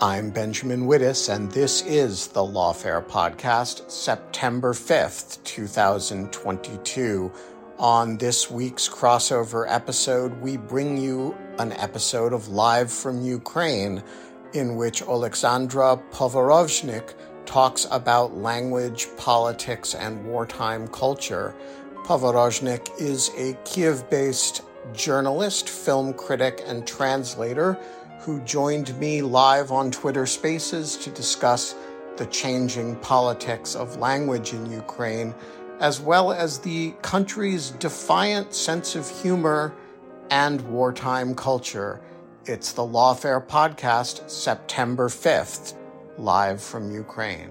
I'm Benjamin Wittes, and this is the Lawfare Podcast, September 5th, 2022. On this week's crossover episode, we bring you an episode of Live from Ukraine, in which Alexandra Povoroznik talks about language, politics, and wartime culture. Povoroznik is a Kiev based journalist, film critic, and translator who joined me live on Twitter Spaces to discuss the changing politics of language in Ukraine, as well as the country's defiant sense of humor and wartime culture. It's the Lawfare Podcast, September 5th, live from Ukraine.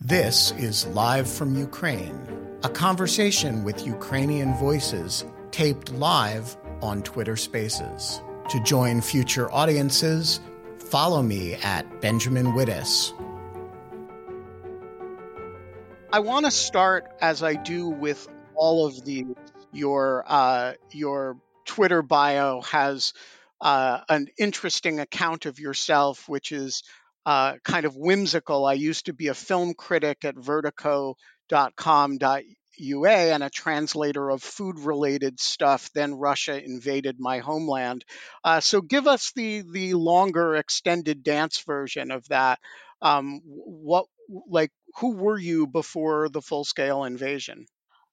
This is Live from Ukraine a conversation with Ukrainian voices taped live on Twitter Spaces. To join future audiences, follow me at Benjamin Wittes. I want to start as I do with all of the your uh, your Twitter bio has uh, an interesting account of yourself, which is uh, kind of whimsical. I used to be a film critic at Vertigo .com.ua and a translator of food related stuff. Then Russia invaded my homeland. Uh, so give us the the longer extended dance version of that. Um, what like who were you before the full scale invasion?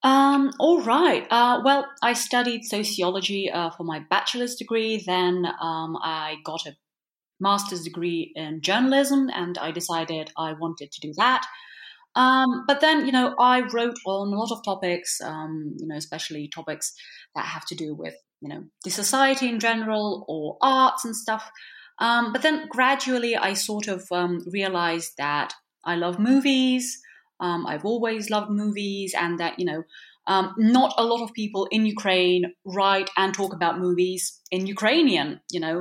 Um, all right. Uh, well, I studied sociology uh, for my bachelor's degree. Then um, I got a master's degree in journalism, and I decided I wanted to do that. Um, but then, you know, I wrote on a lot of topics, um, you know, especially topics that have to do with, you know, the society in general or arts and stuff. Um, but then gradually I sort of um, realized that I love movies. Um, I've always loved movies, and that, you know, um, not a lot of people in Ukraine write and talk about movies in Ukrainian. You know,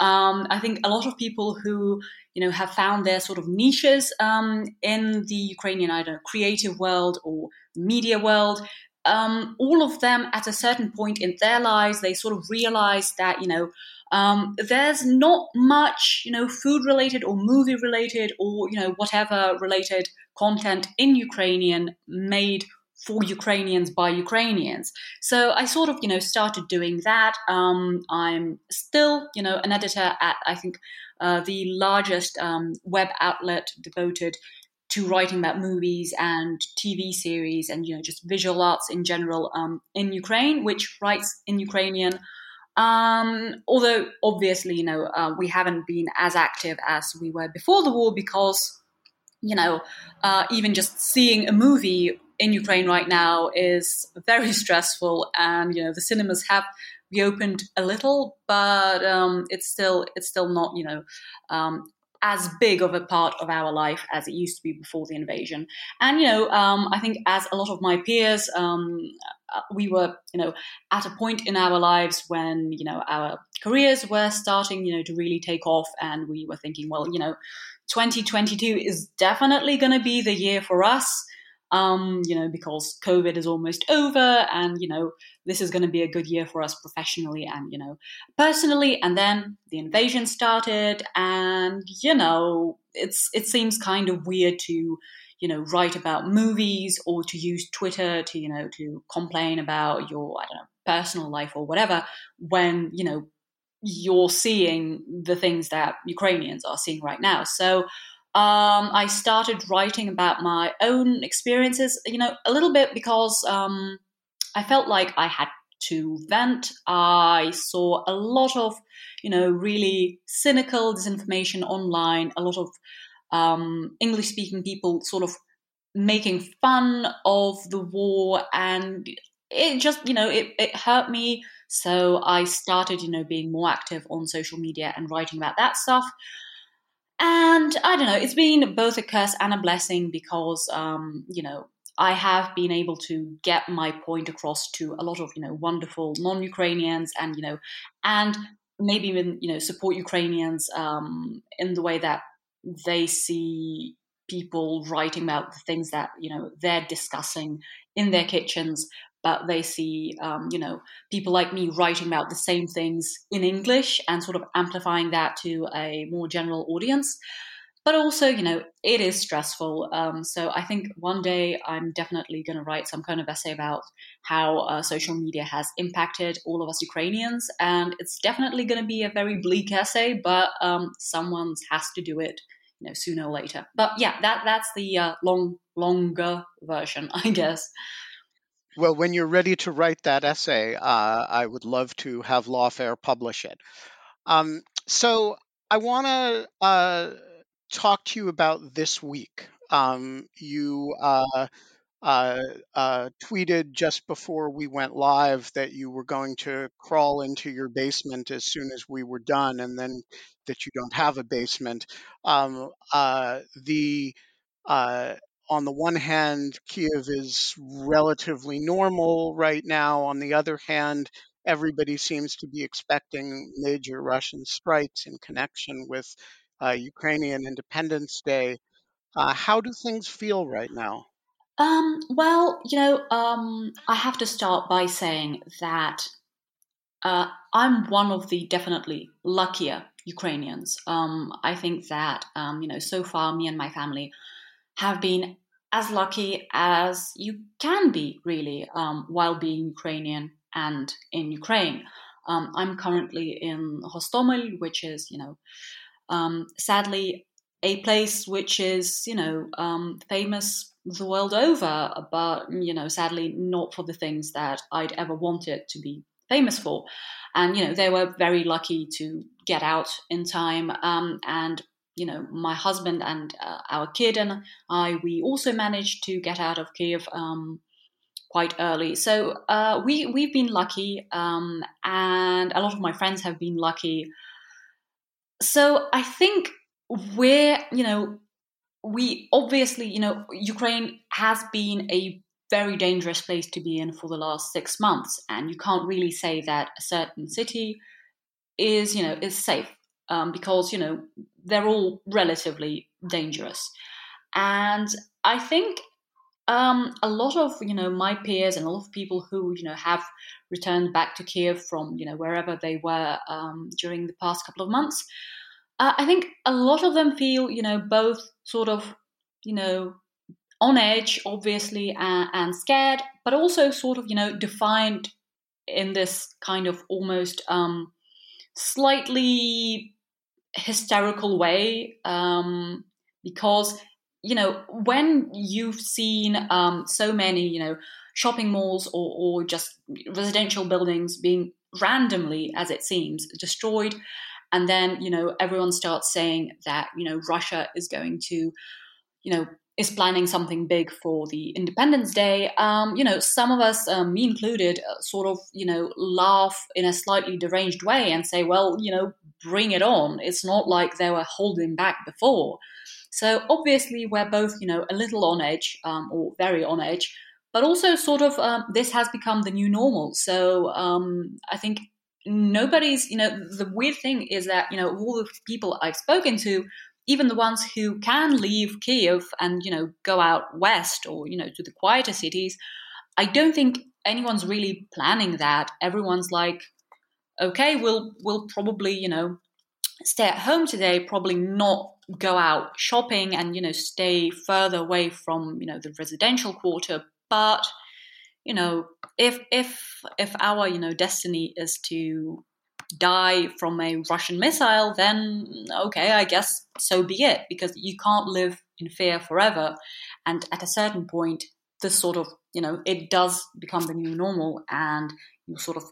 um, I think a lot of people who you know have found their sort of niches um, in the Ukrainian, know, creative world or media world. Um, all of them, at a certain point in their lives, they sort of realize that you know um, there's not much, you know, food related or movie related or, you know, whatever related content in Ukrainian made for Ukrainians by Ukrainians. So I sort of, you know, started doing that. Um, I'm still, you know, an editor at, I think, uh, the largest um, web outlet devoted to writing about movies and TV series and, you know, just visual arts in general um, in Ukraine, which writes in Ukrainian. Um, although obviously, you know, uh, we haven't been as active as we were before the war because, you know, uh, even just seeing a movie in Ukraine right now is very stressful, and you know the cinemas have reopened a little, but um, it's still it's still not you know um, as big of a part of our life as it used to be before the invasion. And you know, um, I think as a lot of my peers, um, uh, we were you know at a point in our lives when you know our careers were starting you know to really take off, and we were thinking, well, you know. 2022 is definitely going to be the year for us um, you know, because COVID is almost over and, you know, this is going to be a good year for us professionally and, you know, personally. And then the invasion started and, you know, it's, it seems kind of weird to, you know, write about movies or to use Twitter to, you know, to complain about your, I don't know, personal life or whatever, when, you know, you're seeing the things that Ukrainians are seeing right now. So um, I started writing about my own experiences, you know, a little bit because um, I felt like I had to vent. I saw a lot of, you know, really cynical disinformation online, a lot of um, English speaking people sort of making fun of the war and it just you know it, it hurt me so i started you know being more active on social media and writing about that stuff and i don't know it's been both a curse and a blessing because um, you know i have been able to get my point across to a lot of you know wonderful non-ukrainians and you know and maybe even you know support ukrainians um, in the way that they see people writing about the things that you know they're discussing in their kitchens but they see um, you know people like me writing about the same things in english and sort of amplifying that to a more general audience. But also you know it is stressful. Um, so i think one day i'm definitely going to write some kind of essay about how uh, social media has impacted all of us ukrainians. And it's definitely going to be a very bleak essay but um, someone has to do it you know sooner or later. But yeah that that's the uh, long longer version i guess well when you're ready to write that essay uh, i would love to have lawfare publish it um, so i want to uh, talk to you about this week. Um, you uh, uh, uh, tweeted just before we went live that you were going to crawl into your basement as soon as we were done, and then that you don't have a basement. Um, uh, the on the one hand, Kiev is relatively normal right now. On the other hand, everybody seems to be expecting major Russian strikes in connection with uh, Ukrainian Independence Day. Uh, how do things feel right now? Um, well, you know, um, I have to start by saying that uh, I'm one of the definitely luckier Ukrainians. Um, I think that, um, you know, so far, me and my family have been as lucky as you can be, really, um, while being Ukrainian and in Ukraine. Um, I'm currently in Hostomel, which is, you know, um, sadly, a place which is, you know, um, famous the world over, but, you know, sadly not for the things that I'd ever wanted to be famous for. And, you know, they were very lucky to get out in time. Um, and, you know, my husband and uh, our kid and I, we also managed to get out of Kiev um, quite early. So uh, we, we've been lucky, um, and a lot of my friends have been lucky so I think we're, you know, we obviously, you know, Ukraine has been a very dangerous place to be in for the last six months, and you can't really say that a certain city is, you know, is safe um, because you know they're all relatively dangerous, and I think um, a lot of you know my peers and a lot of people who you know have returned back to Kiev from you know wherever they were um, during the past couple of months. Uh, I think a lot of them feel you know both sort of you know on edge, obviously, and, and scared, but also sort of you know defined in this kind of almost um, slightly hysterical way um, because you know, when you've seen um, so many, you know, shopping malls or, or just residential buildings being randomly, as it seems, destroyed, and then, you know, everyone starts saying that, you know, Russia is going to, you know, is planning something big for the Independence Day, um, you know, some of us, um, me included, uh, sort of, you know, laugh in a slightly deranged way and say, well, you know, bring it on. It's not like they were holding back before. So obviously, we're both, you know, a little on edge um, or very on edge, but also sort of um, this has become the new normal. So um, I think nobody's, you know, the weird thing is that, you know, all the people I've spoken to, even the ones who can leave Kiev and, you know, go out west or, you know, to the quieter cities, I don't think anyone's really planning that. Everyone's like, okay, we'll we'll probably, you know, stay at home today, probably not go out shopping and you know stay further away from you know the residential quarter. But you know, if if if our you know destiny is to die from a Russian missile, then okay, I guess so be it, because you can't live in fear forever. And at a certain point, this sort of, you know, it does become the new normal, and you sort of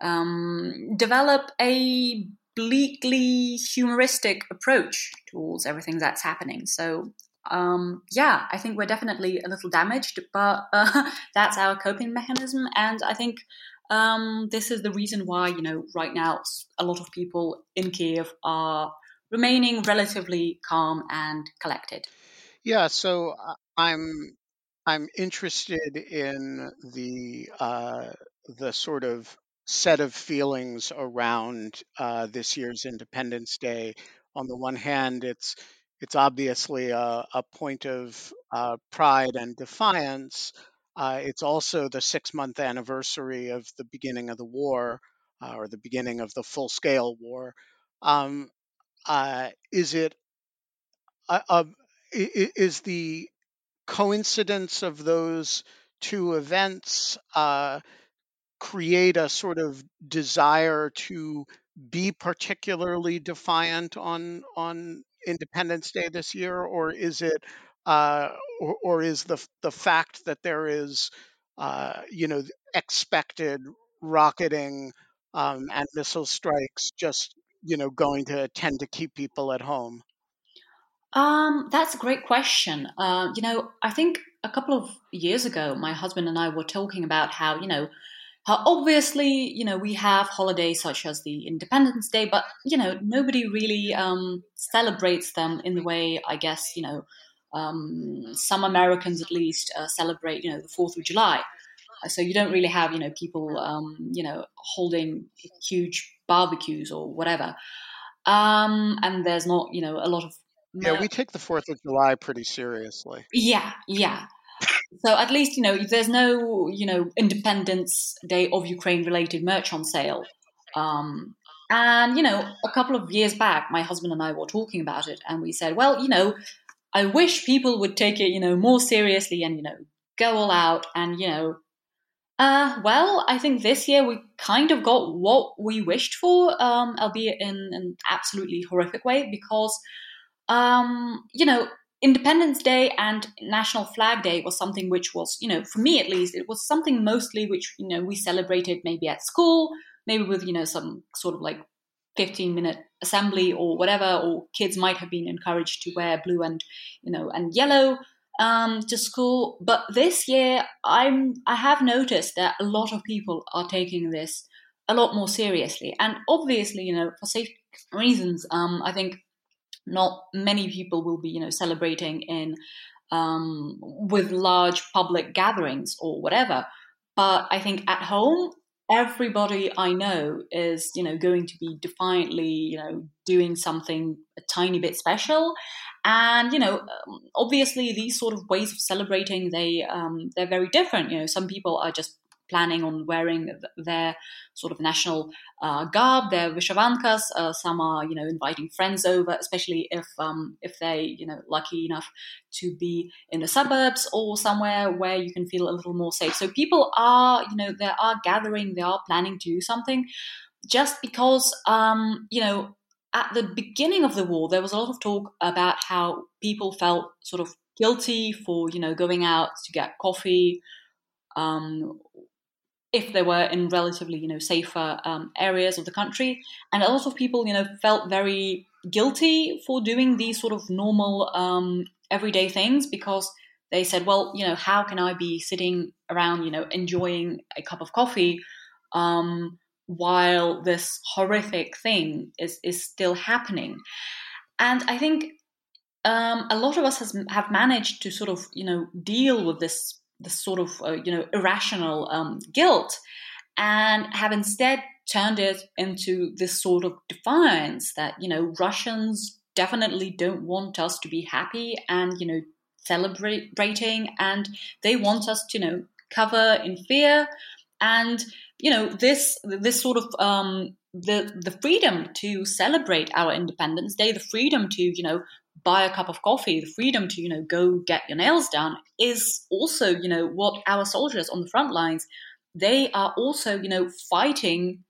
um, develop a bleakly humoristic approach towards everything that's happening. So, um, yeah, I think we're definitely a little damaged, but uh, that's our coping mechanism. And I think um, this is the reason why, you know, right now a lot of people in Kiev are remaining relatively calm and collected. Yeah, so uh, I'm I'm interested in the uh, the sort of set of feelings around uh, this year's Independence Day. On the one hand, it's it's obviously a, a point of uh, pride and defiance. Uh, it's also the six month anniversary of the beginning of the war, uh, or the beginning of the full scale war. Um, uh, is it uh, is the coincidence of those two events uh, create a sort of desire to be particularly defiant on on Independence Day this year, or is it, uh, or, or, is the the fact that there is, uh, you know, expected rocketing um, and missile strikes just, you know, going to tend to keep people at home? Um, that's a great question. Uh, you know, I think a couple of years ago, my husband and I were talking about how, you know, how obviously, you know, we have holidays such as the Independence Day, but, you know, nobody really um, celebrates them in the way, I guess, you know, um, some Americans at least uh, celebrate, you know, the 4th of July. Uh, so you don't really have, you know, people, um, you know, holding huge barbecues or whatever. Um, and there's not, you know, a lot of yeah, we take the Fourth of July pretty seriously. Yeah, yeah. So at least you know there's no you know Independence Day of Ukraine related merch on sale. Um, and you know, a couple of years back, my husband and I were talking about it, and we said, well, you know, I wish people would take it you know more seriously and you know go all out and you know. Uh, well, I think this year we kind of got what we wished for, um, albeit in an absolutely horrific way, because um, you know, Independence Day and National Flag Day was something which was, you know, for me at least, it was something mostly which, you know, we celebrated maybe at school, maybe with, you know, some sort of like 15 minute assembly or whatever, or kids might have been encouraged to wear blue and, you know, and yellow um, to school. But this year, I'm, I have noticed that a lot of people are taking this a lot more seriously. And obviously, you know, for safe reasons, um, I think not many people will be, you know, celebrating in um, with large public gatherings or whatever. But I think at home, everybody I know is, you know, going to be defiantly, you know, doing something a tiny bit special. And you know, um, obviously, these sort of ways of celebrating they um, they're very different. You know, some people are just planning on wearing their sort of national uh, garb, their vyshyvankas. Uh, some are, you know, inviting friends over, especially if um, if they, you know, lucky enough to be in the suburbs or somewhere where you can feel a little more safe. So people are, you know, they are gathering, they are planning to do something, just because, um, you know. At the beginning of the war, there was a lot of talk about how people felt sort of guilty for, you know, going out to get coffee um, if they were in relatively you know safer um, areas of the country. And a lot of people you know felt very guilty for doing these sort of normal um, everyday things because they said well you know how can i be sitting around you know enjoying a cup of coffee um, while this horrific thing is is still happening? And i think um, a lot of us has, have managed to sort of you know deal with this this sort of uh, you know irrational um, guilt and have instead turned it into this sort of defiance that you know Russians definitely don't want us to be happy and you know celebrating and they want us to you know cover in fear and you know this this sort of um, the the freedom to celebrate our Independence Day, the freedom to you know buy a cup of coffee, the freedom to you know go get your nails done is also you know what our soldiers on the front lines they are also you know fighting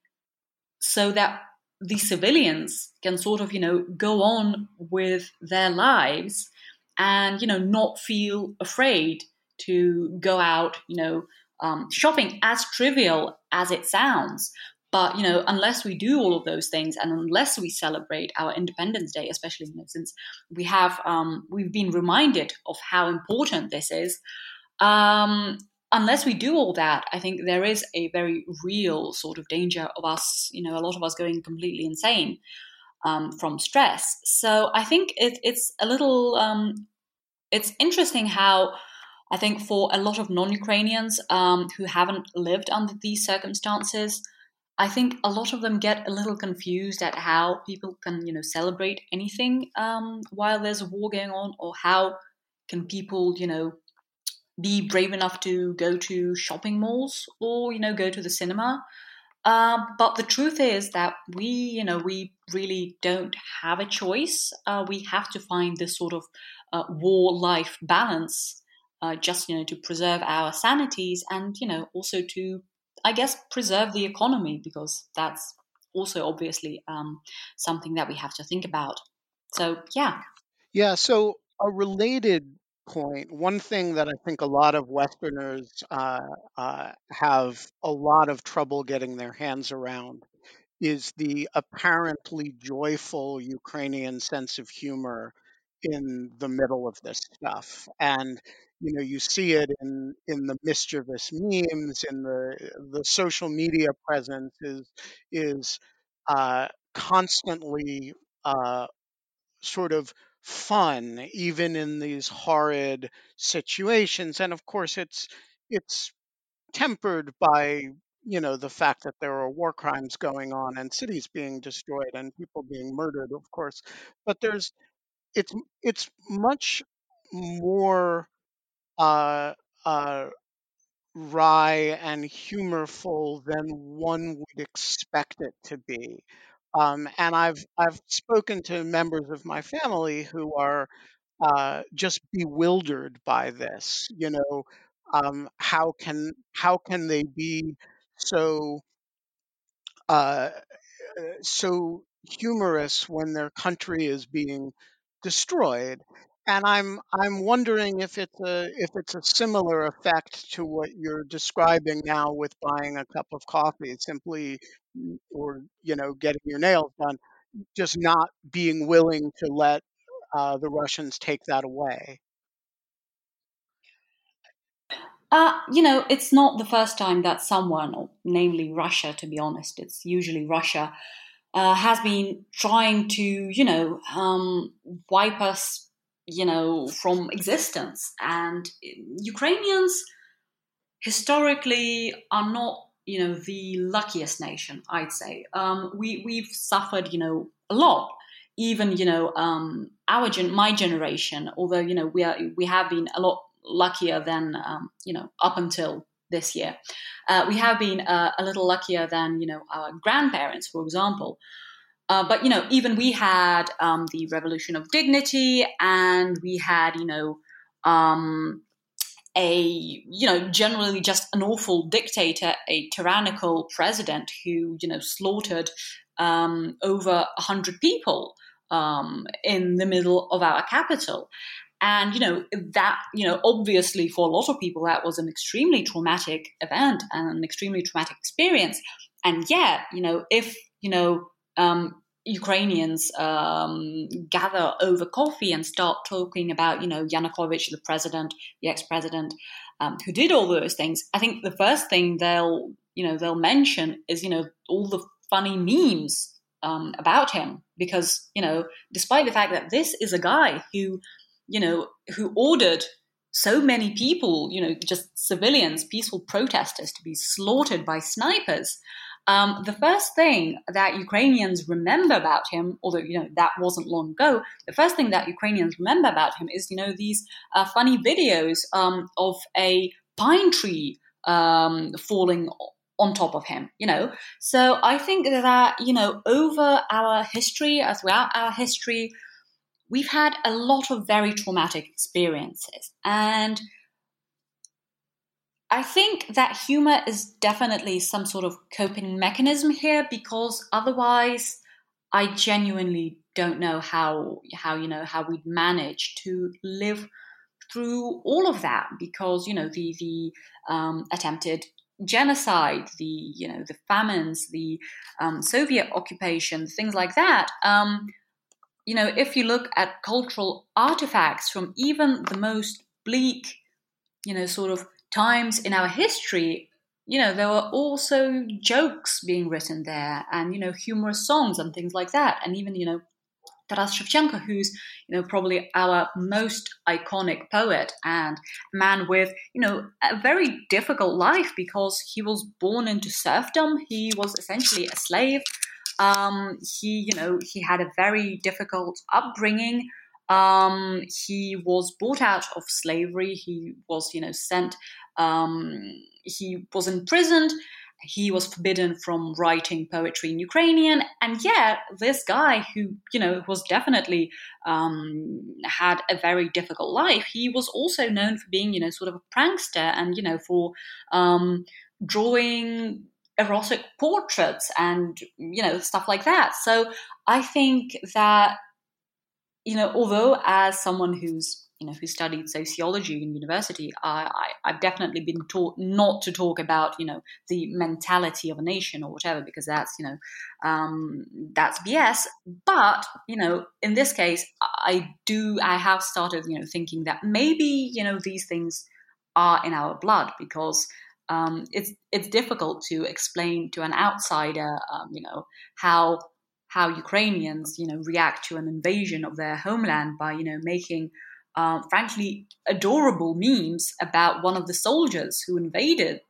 so that the civilians can sort of you know go on with their lives and you know not feel afraid to go out you know um, shopping as trivial as it sounds but you know unless we do all of those things and unless we celebrate our independence day especially you know, since we have um, we've been reminded of how important this is um, unless we do all that, I think there is a very real sort of danger of us, you know, a lot of us going completely insane um, from stress. So I think it, it's a little, um, it's interesting how I think for a lot of non-Ukrainians um, who haven't lived under these circumstances, I think a lot of them get a little confused at how people can, you know, celebrate anything um, while there's a war going on, or how can people, you know, be brave enough to go to shopping malls or you know go to the cinema. Uh, but the truth is that we you know we really don't have a choice. Uh, we have to find this sort of uh, war life balance uh, just you know to preserve our sanities and you know also to i guess preserve the economy because that's also obviously um, something that we have to think about. So yeah. Yeah so a related point, one thing that I think a lot of Westerners uh, uh, have a lot of trouble getting their hands around is the apparently joyful Ukrainian sense of humor in the middle of this stuff. And you know, you see it in in the mischievous memes, in the the social media presence is is uh, constantly uh, sort of fun even in these horrid situations and of course it's it's tempered by you know the fact that there are war crimes going on and cities being destroyed and people being murdered of course but there's it's it's much more uh, uh, wry and humorful than one would expect it to be. Um, and I've I've spoken to members of my family who are uh, just bewildered by this. You know, um, how can how can they be so uh, so humorous when their country is being destroyed? And I'm I'm wondering if it's a if it's a similar effect to what you're describing now with buying a cup of coffee, simply or you know getting your nails done, just not being willing to let uh, the Russians take that away. Uh, you know, it's not the first time that someone, namely Russia, to be honest, it's usually Russia, uh, has been trying to, you know, um, wipe us you know, from existence. And Ukrainians historically are not, you know, the luckiest nation, I'd say. Um, we, we've suffered, you know, a lot. Even, you know, um, our gen- my generation, although, you know, we, are, we have been a lot luckier than, um, you know, up until this year. Uh, we have been uh, a little luckier than, you know, our grandparents, for example. Uh, but you know, even we had um, the Revolution of Dignity, and we had you know um, a you know generally just an awful dictator, a tyrannical president who you know slaughtered um, over hundred people um, in the middle of our capital. And you know that you know obviously for a lot of people that was an extremely traumatic event and an extremely traumatic experience. And yet, you know, if you know um, Ukrainians um, gather over coffee and start talking about, you know, Yanukovych, the president, the ex-president, um, who did all those things. I think the first thing they'll, you know, they'll mention is, you know, all the funny memes um, about him, because, you know, despite the fact that this is a guy who, you know, who ordered so many people, you know, just civilians, peaceful protesters, to be slaughtered by snipers. Um, the first thing that Ukrainians remember about him, although you know that wasn't long ago, the first thing that Ukrainians remember about him is you know these uh, funny videos um, of a pine tree um, falling on top of him, you know. So I think that, you know, over our history, throughout our history, we've had a lot of very traumatic experiences. And I think that humor is definitely some sort of coping mechanism here because otherwise I genuinely don't know how how you know how we'd manage to live through all of that because you know the the um, attempted genocide, the you know the famines, the um, Soviet occupation, things like that. Um, you know, if you look at cultural artifacts from even the most bleak, you know, sort of times in our history, you know, there were also jokes being written there and, you know, humorous songs and things like that. And even, you know, Taras Shevchenko, who's, you know, probably our most iconic poet and man with, you know, a very difficult life because he was born into serfdom. He was essentially a slave. Um, he, you know, he had a very difficult upbringing. Um, he was bought out of slavery. He was, you know, sent. Um, he was imprisoned. He was forbidden from writing poetry in Ukrainian, and yet this guy, who you know was definitely um, had a very difficult life, he was also known for being, you know, sort of a prankster, and you know, for um, drawing erotic portraits and you know stuff like that. So I think that you know, although as someone who's you know who studied sociology in university, I, I have definitely been taught not to talk about you know the mentality of a nation or whatever because that's you know um, that's BS. But you know, in this case, I do I have started you know thinking that maybe you know these things are in our blood because um, it's it's difficult to explain to an outsider, um, you know, how how Ukrainians, you know, react to an invasion of their homeland by, you know, making, uh, frankly, adorable memes about one of the soldiers who invaded,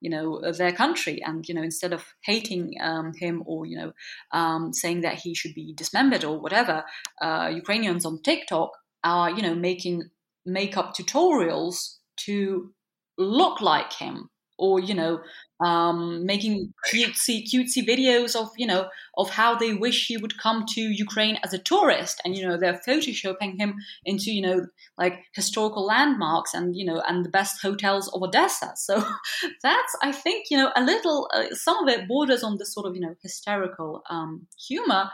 you know, their country, and you know, instead of hating um, him or you know, um, saying that he should be dismembered or whatever, uh, Ukrainians on TikTok are, you know, making makeup tutorials to look like him or you know um, making cutesy cutesy videos of you know of how they wish he would come to Ukraine as a tourist, and you know they're photoshopping him into you know like historical landmarks and you know and the best hotels of Odessa. So that's I think you know a little uh, some of it borders on this sort of you know hysterical um, humor.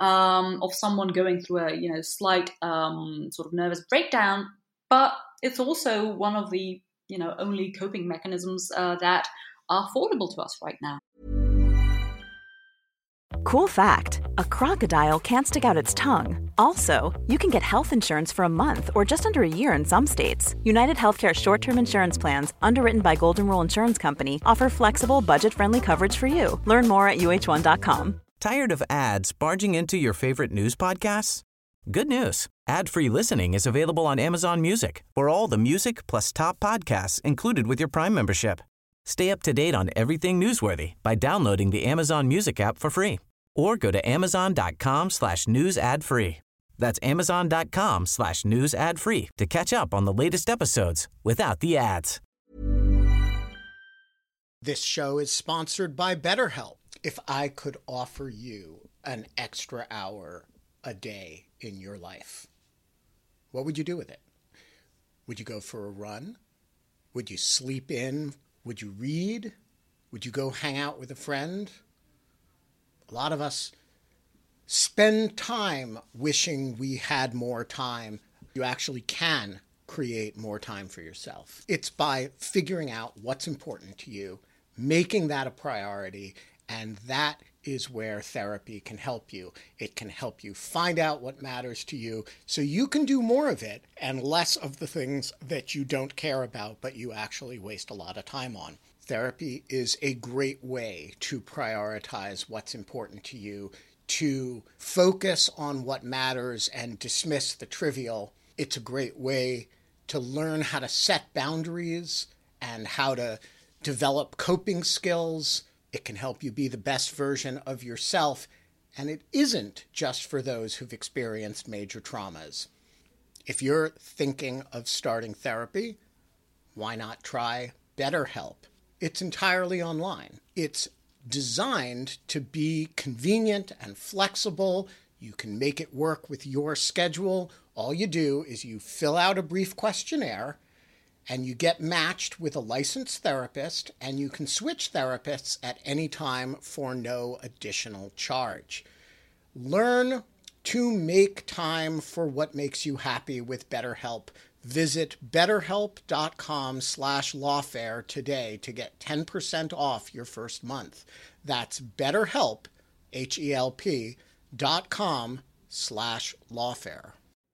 Um, of someone going through a you know slight um, sort of nervous breakdown, but it's also one of the you know only coping mechanisms uh, that are affordable to us right now. Cool fact a crocodile can't stick out its tongue. Also, you can get health insurance for a month or just under a year in some states. United Healthcare short term insurance plans, underwritten by Golden Rule Insurance Company, offer flexible, budget friendly coverage for you. Learn more at uh1.com. Tired of ads barging into your favorite news podcasts? Good news ad free listening is available on Amazon Music for all the music plus top podcasts included with your Prime membership. Stay up to date on everything newsworthy by downloading the Amazon Music app for free or go to amazon.com slash news ad free. That's amazon.com slash news ad free to catch up on the latest episodes without the ads. This show is sponsored by BetterHelp. If I could offer you an extra hour a day in your life, what would you do with it? Would you go for a run? Would you sleep in would you read? Would you go hang out with a friend? A lot of us spend time wishing we had more time. You actually can create more time for yourself. It's by figuring out what's important to you, making that a priority, and that is where therapy can help you. It can help you find out what matters to you so you can do more of it and less of the things that you don't care about but you actually waste a lot of time on. Therapy is a great way to prioritize what's important to you, to focus on what matters and dismiss the trivial. It's a great way to learn how to set boundaries and how to develop coping skills it can help you be the best version of yourself, and it isn't just for those who've experienced major traumas. If you're thinking of starting therapy, why not try BetterHelp? it's entirely online. It's designed to be convenient and flexible. You can make it work with your schedule. All you do is you fill out a brief questionnaire and you get matched with a licensed therapist, and you can switch therapists at any time for no additional charge. Learn to make time for what makes you happy with BetterHelp. Visit betterhelp.com slash lawfare today to get 10% off your first month. That's betterhelp, H-E-L-P, dot com slash lawfare.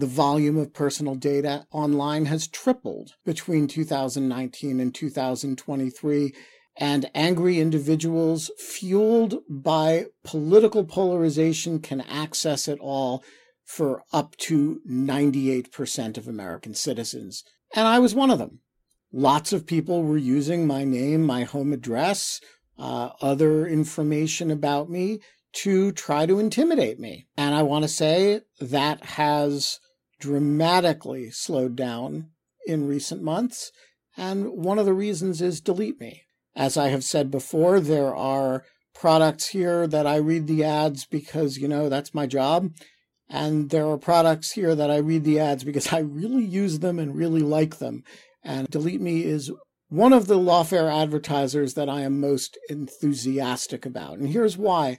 The volume of personal data online has tripled between 2019 and 2023, and angry individuals fueled by political polarization can access it all for up to 98% of American citizens. And I was one of them. Lots of people were using my name, my home address, uh, other information about me to try to intimidate me. And I want to say that has dramatically slowed down in recent months. And one of the reasons is Delete Me. As I have said before, there are products here that I read the ads because, you know, that's my job. And there are products here that I read the ads because I really use them and really like them. And Delete Me is one of the lawfare advertisers that I am most enthusiastic about. And here's why.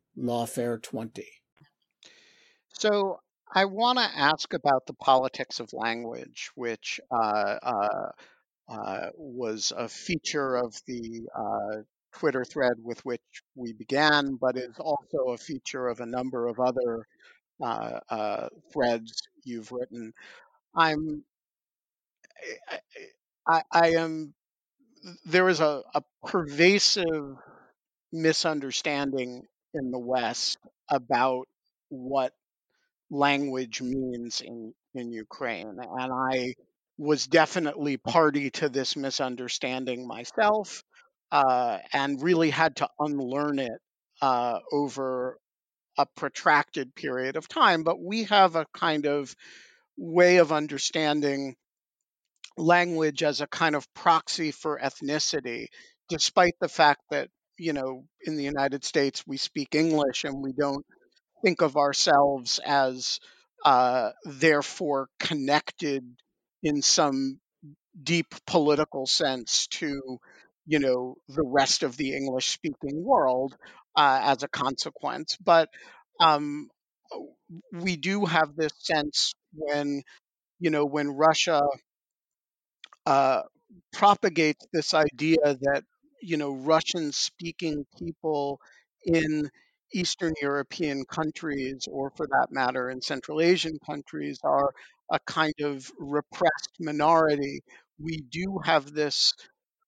Lawfare 20. So I want to ask about the politics of language, which uh, uh, uh, was a feature of the uh, Twitter thread with which we began, but is also a feature of a number of other uh, uh, threads you've written. I'm, I, I, I am, there is a, a pervasive misunderstanding in the West about what language means in, in Ukraine. And I was definitely party to this misunderstanding myself uh, and really had to unlearn it uh, over a protracted period of time. But we have a kind of way of understanding language as a kind of proxy for ethnicity, despite the fact that, you know, in the United States we speak English and we don't think of ourselves as uh, therefore connected in some deep political sense to, you know, the rest of the English speaking world uh, as a consequence. But um, we do have this sense when, you know, when Russia uh, propagates this idea that you know Russian speaking people in Eastern European countries, or for that matter, in Central Asian countries, are a kind of repressed minority. We do have this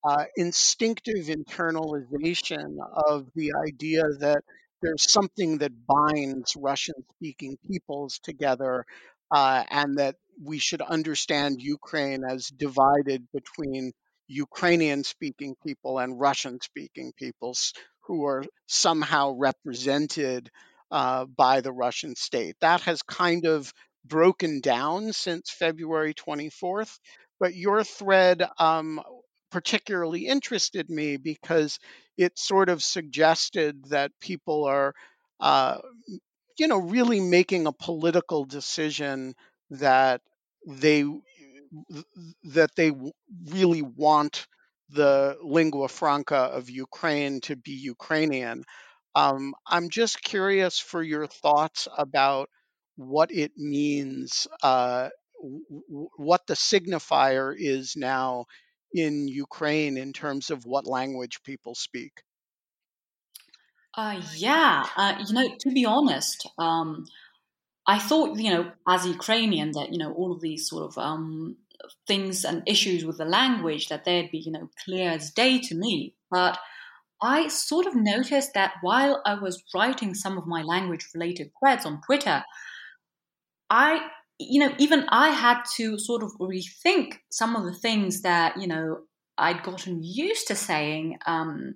uh, instinctive internalization of the idea that there's something that binds Russian speaking peoples together uh, and that we should understand Ukraine as divided between Ukrainian speaking people and Russian speaking peoples who are somehow represented uh, by the Russian state. That has kind of broken down since February 24th. But your thread um, particularly interested me because it sort of suggested that people are, uh, you know, really making a political decision that they that they really want the lingua franca of Ukraine to be Ukrainian. Um, I'm just curious for your thoughts about what it means, uh, w- what the signifier is now in Ukraine in terms of what language people speak. Uh, yeah, uh, you know, to be honest, um, I thought, you know, as a Ukrainian, that you know all of these sort of um, things and issues with the language that they'd be, you know, clear as day to me. But I sort of noticed that while I was writing some of my language-related threads on Twitter, I, you know, even I had to sort of rethink some of the things that you know I'd gotten used to saying. Um,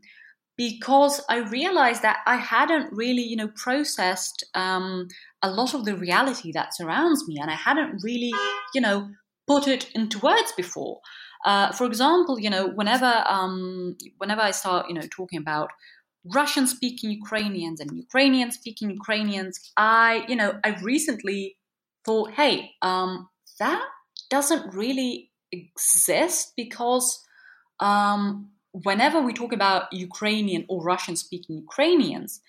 because I realized that I hadn't really, you know, processed um, a lot of the reality that surrounds me, and I hadn't really, you know, put it into words before. Uh, for example, you know, whenever um, whenever I start, you know, talking about Russian-speaking Ukrainians and Ukrainian-speaking Ukrainians, I, you know, I recently thought, hey, um, that doesn't really exist because um, whenever we talk about Ukrainian or Russian speaking Ukrainians,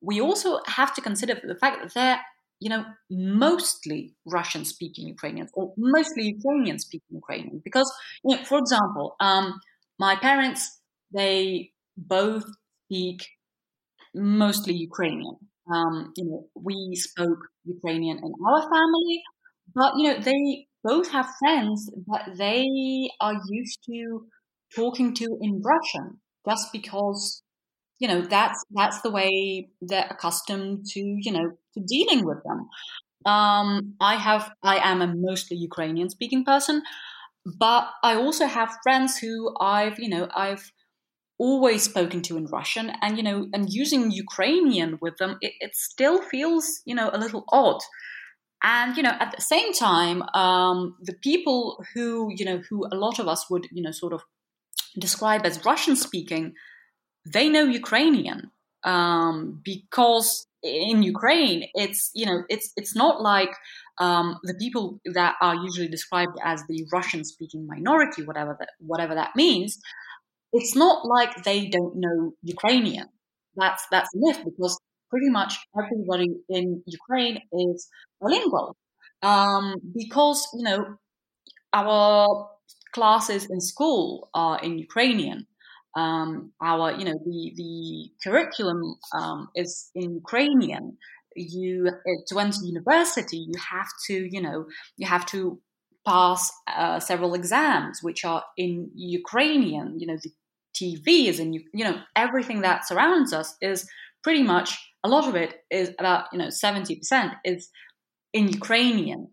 we also have to consider the fact that they're, you know, mostly Russian speaking Ukrainians or mostly Ukrainian speaking Ukrainians. Because, you know, for example, um, my parents, they both speak mostly Ukrainian. Um, you know, we spoke Ukrainian in our family, but, you know, they both have friends that they are used to talking to in Russian just because you know that's that's the way they're accustomed to you know to dealing with them. Um, i have i am a mostly ukrainian speaking person but i also have friends who i've you know i've always spoken to in russian and you know and using ukrainian with them it, it still feels you know a little odd. And you know at the same time um, the people who you know who a lot of us would you know sort of describe as Russian speaking, they know Ukrainian um, because in Ukraine, it's you know it's it's not like um, the people that are usually described as the Russian speaking minority, whatever that whatever that means. It's not like they don't know Ukrainian. That's that's a myth because pretty much everybody in Ukraine is bilingual. Um, because you know our classes in school are in Ukrainian. Um, our, you know, the the curriculum um, is in Ukrainian. You to enter university, you have to, you know, you have to pass uh, several exams which are in Ukrainian. You know, the TV is in, you know, everything that surrounds us is pretty much a lot of it is about, you know, seventy percent is in Ukrainian.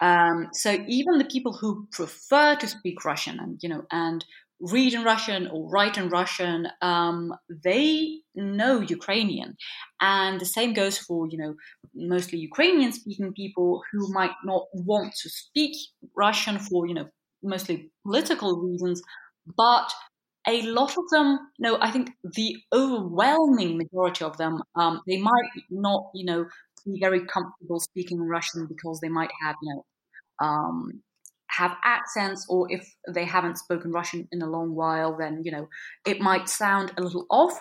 Um, so even the people who prefer to speak Russian and you know and read in Russian or write in Russian, um, they know Ukrainian, and the same goes for you know mostly Ukrainian speaking people who might not want to speak Russian for you know mostly political reasons, but a lot of them, no, I think the overwhelming majority of them, um, they might not, you know, be very comfortable speaking Russian because they might have, you know, um, have accents, or if they haven't spoken Russian in a long while, then you know it might sound a little off.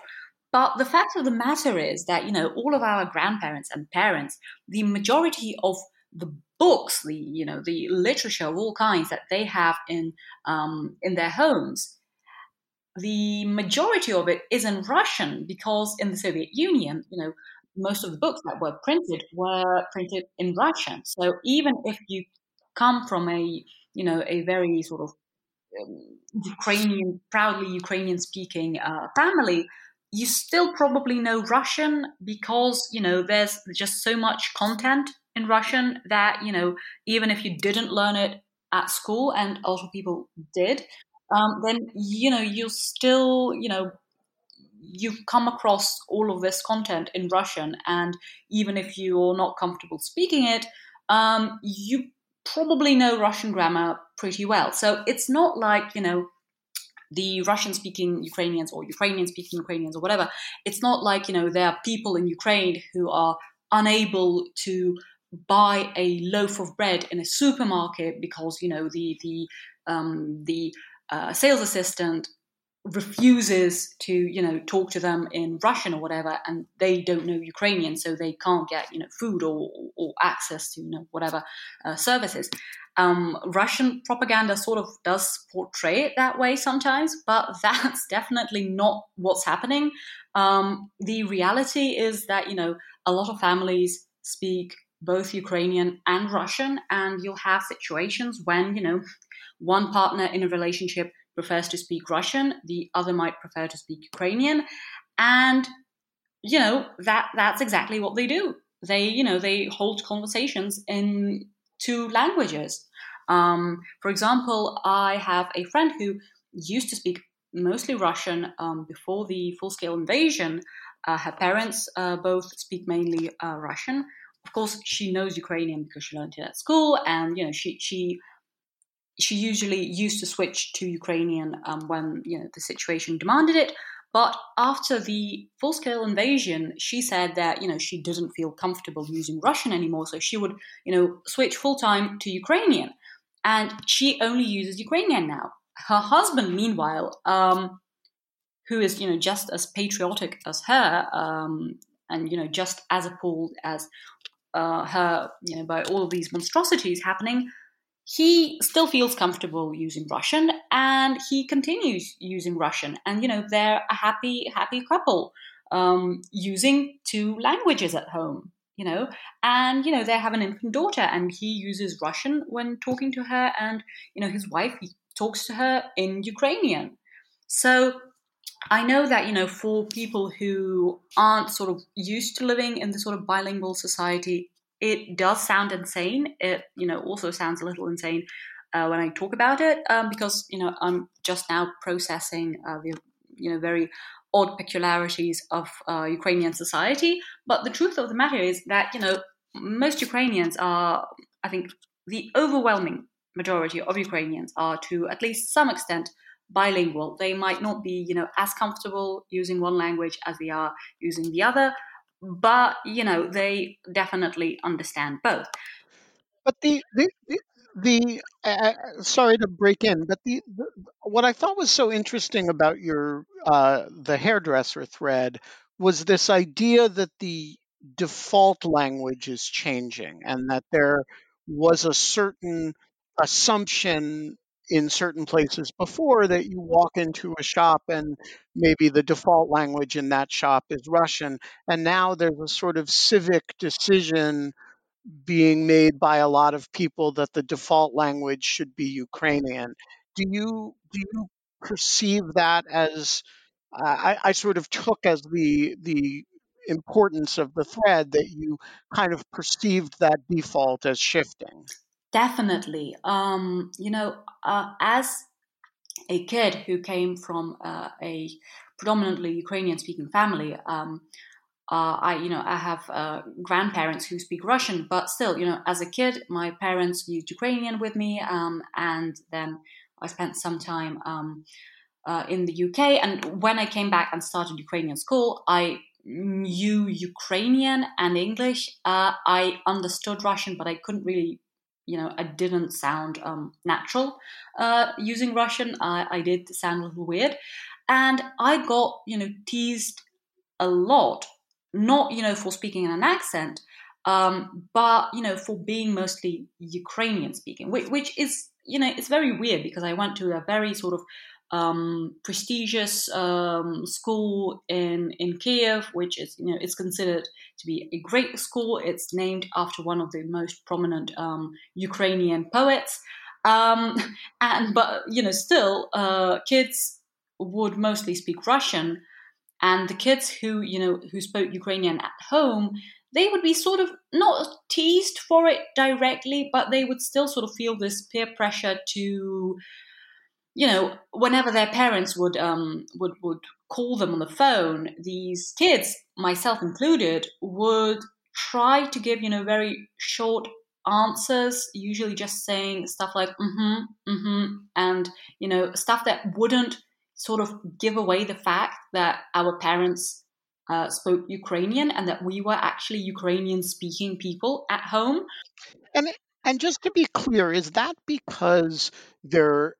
But the fact of the matter is that you know all of our grandparents and parents, the majority of the books, the you know the literature of all kinds that they have in um, in their homes, the majority of it is in Russian because in the Soviet Union, you know, most of the books that were printed were printed in Russian. So even if you come from a you know a very sort of um, Ukrainian, proudly Ukrainian speaking uh, family, you still probably know Russian because you know there's just so much content in Russian that you know even if you didn't learn it at school, and a lot of people did, um, then you know you'll still you know you've come across all of this content in Russian, and even if you're not comfortable speaking it, um, you probably know Russian grammar pretty well. So it's not like you know the Russian speaking Ukrainians or Ukrainian speaking Ukrainians or whatever. It's not like you know there are people in Ukraine who are unable to buy a loaf of bread in a supermarket because you know the the um, the uh, sales assistant refuses to you know talk to them in Russian or whatever, and they don't know Ukrainian, so they can't get you know food or, or access to you know whatever uh, services. Um, Russian propaganda sort of does portray it that way sometimes, but that's definitely not what's happening. Um, the reality is that you know a lot of families speak both Ukrainian and Russian, and you'll have situations when you know one partner in a relationship prefers to speak Russian, the other might prefer to speak Ukrainian, and you know that that's exactly what they do. They you know they hold conversations in two languages. Um, for example, I have a friend who used to speak mostly Russian um, before the full-scale invasion. Uh, her parents uh, both speak mainly uh, Russian. Of course, she knows Ukrainian because she learned it at school, and you know she she she usually used to switch to Ukrainian um, when you know the situation demanded it. But after the full-scale invasion, she said that you know she didn't feel comfortable using Russian anymore, so she would you know switch full time to Ukrainian, and she only uses Ukrainian now. Her husband, meanwhile, um, who is you know just as patriotic as her, um, and you know just as appalled as uh, her, you know, by all of these monstrosities happening, he still feels comfortable using Russian and he continues using Russian. And, you know, they're a happy, happy couple um, using two languages at home, you know. And, you know, they have an infant daughter and he uses Russian when talking to her. And, you know, his wife talks to her in Ukrainian. So I know that, you know, for people who aren't sort of used to living in the sort of bilingual society, it does sound insane. It, you know, also sounds a little insane uh, when I talk about it um, because, you know, I'm just now processing uh, the, you know, very odd peculiarities of uh, Ukrainian society. But the truth of the matter is that, you know, most Ukrainians are, I think, the overwhelming majority of Ukrainians are to at least some extent bilingual. They might not be, you know, as comfortable using one language as they are using the other, but you know they definitely understand both. But the the the, the uh, sorry to break in but the, the, what i thought was so interesting about your uh, the hairdresser thread was this idea that the default language is changing and that there was a certain assumption in certain places before that you walk into a shop and maybe the default language in that shop is Russian. And now there's a sort of civic decision being made by a lot of people that the default language should be Ukrainian. Do you do you perceive that as uh, I, I sort of took as the the importance of the thread that you kind of perceived that default as shifting? Definitely. Um, you know, uh, as a kid who came from uh, a predominantly Ukrainian speaking family, um, uh, I, you know, I have uh, grandparents who speak Russian, but still, you know, as a kid, my parents used Ukrainian with me, um, and then I spent some time um, uh, in the UK. And when I came back and started Ukrainian school, I knew Ukrainian and English. Uh, I understood Russian, but I couldn't really, you know, I didn't sound um, natural uh, using Russian. I, I did sound a little weird, and I got, you know, teased a lot not you know for speaking in an accent, um, but you know for being mostly Ukrainian speaking, which, which is you know it's very weird because I went to a very sort of um, prestigious um, school in in Kiev, which is you know it's considered to be a great school. It's named after one of the most prominent um, Ukrainian poets, um, and but you know still uh, kids would mostly speak Russian. And the kids who, you know, who spoke Ukrainian at home, they would be sort of not teased for it directly, but they would still sort of feel this peer pressure to, you know, whenever their parents would um, would would call them on the phone, these kids, myself included, would try to give you know very short answers, usually just saying stuff like mm-hmm, mm-hmm, and you know stuff that wouldn't sort of give away the fact that our parents uh, spoke Ukrainian and that we were actually Ukrainian speaking people at home. And and just to be clear, is that because there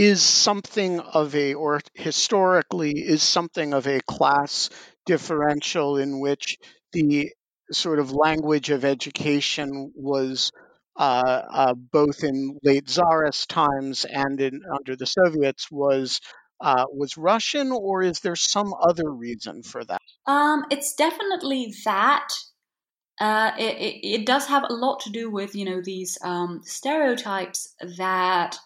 is something of a, or historically is something of a class differential in which the sort of language of education was uh, uh, both in late Tsarist times and in under the Soviets was uh, was Russian, or is there some other reason for that? Um, it's definitely that. Uh, it, it, it, does have a lot to do with you know these um, stereotypes that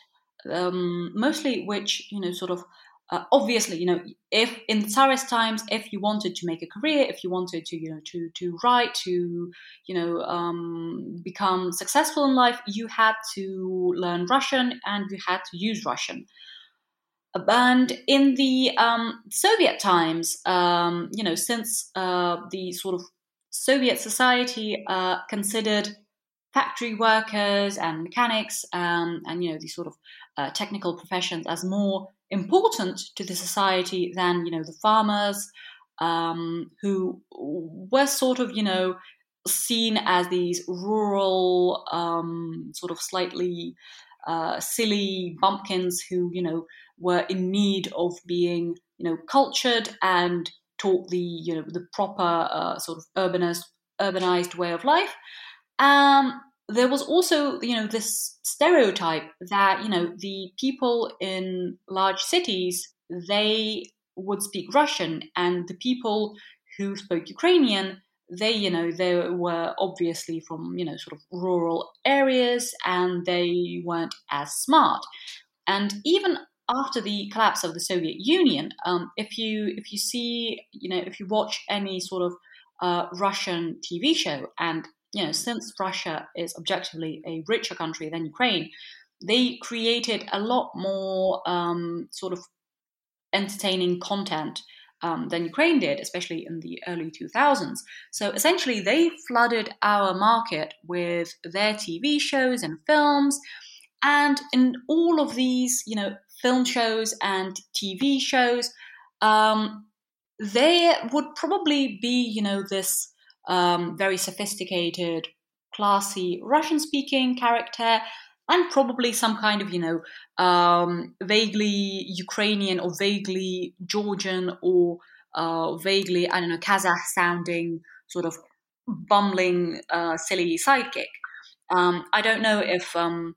um, mostly which you know sort of uh, obviously you know if in tsarist times if you wanted to make a career if you wanted to you know to to write to you know um, become successful in life you had to learn russian and you had to use russian. And in the um, Soviet times, um, you know, since uh, the sort of Soviet society uh, considered factory workers and mechanics um, and you know these sort of uh, technical professions as more important to the society than you know the farmers um, who were sort of you know seen as these rural um, sort of slightly uh, silly bumpkins who you know were in need of being, you know, cultured and taught the, you know, the proper uh, sort of urbanized, urbanized way of life. Um, there was also, you know, this stereotype that, you know, the people in large cities, they would speak Russian and the people who spoke Ukrainian, they, you know, they were obviously from, you know, sort of rural areas and they weren't as smart. And even after the collapse of the Soviet Union, um, if you if you see you know if you watch any sort of uh, Russian TV show, and you know since Russia is objectively a richer country than Ukraine, they created a lot more um, sort of entertaining content um, than Ukraine did, especially in the early 2000s. So essentially, they flooded our market with their TV shows and films. And in all of these, you know, film shows and TV shows, um, there would probably be, you know, this um, very sophisticated, classy Russian speaking character and probably some kind of, you know, um, vaguely Ukrainian or vaguely Georgian or uh, vaguely, I don't know, Kazakh sounding sort of bumbling, uh, silly sidekick. Um, I don't know if um,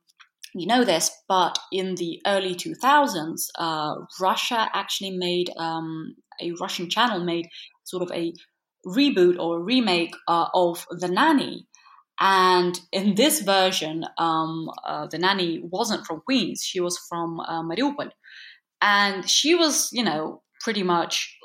you know this, but in the early 2000s, uh, Russia actually made um, a Russian channel made sort of a reboot or remake uh, of The Nanny. And in this version, um, uh, the nanny wasn't from Queens; she was from uh, Mariupol, and she was, you know, pretty much,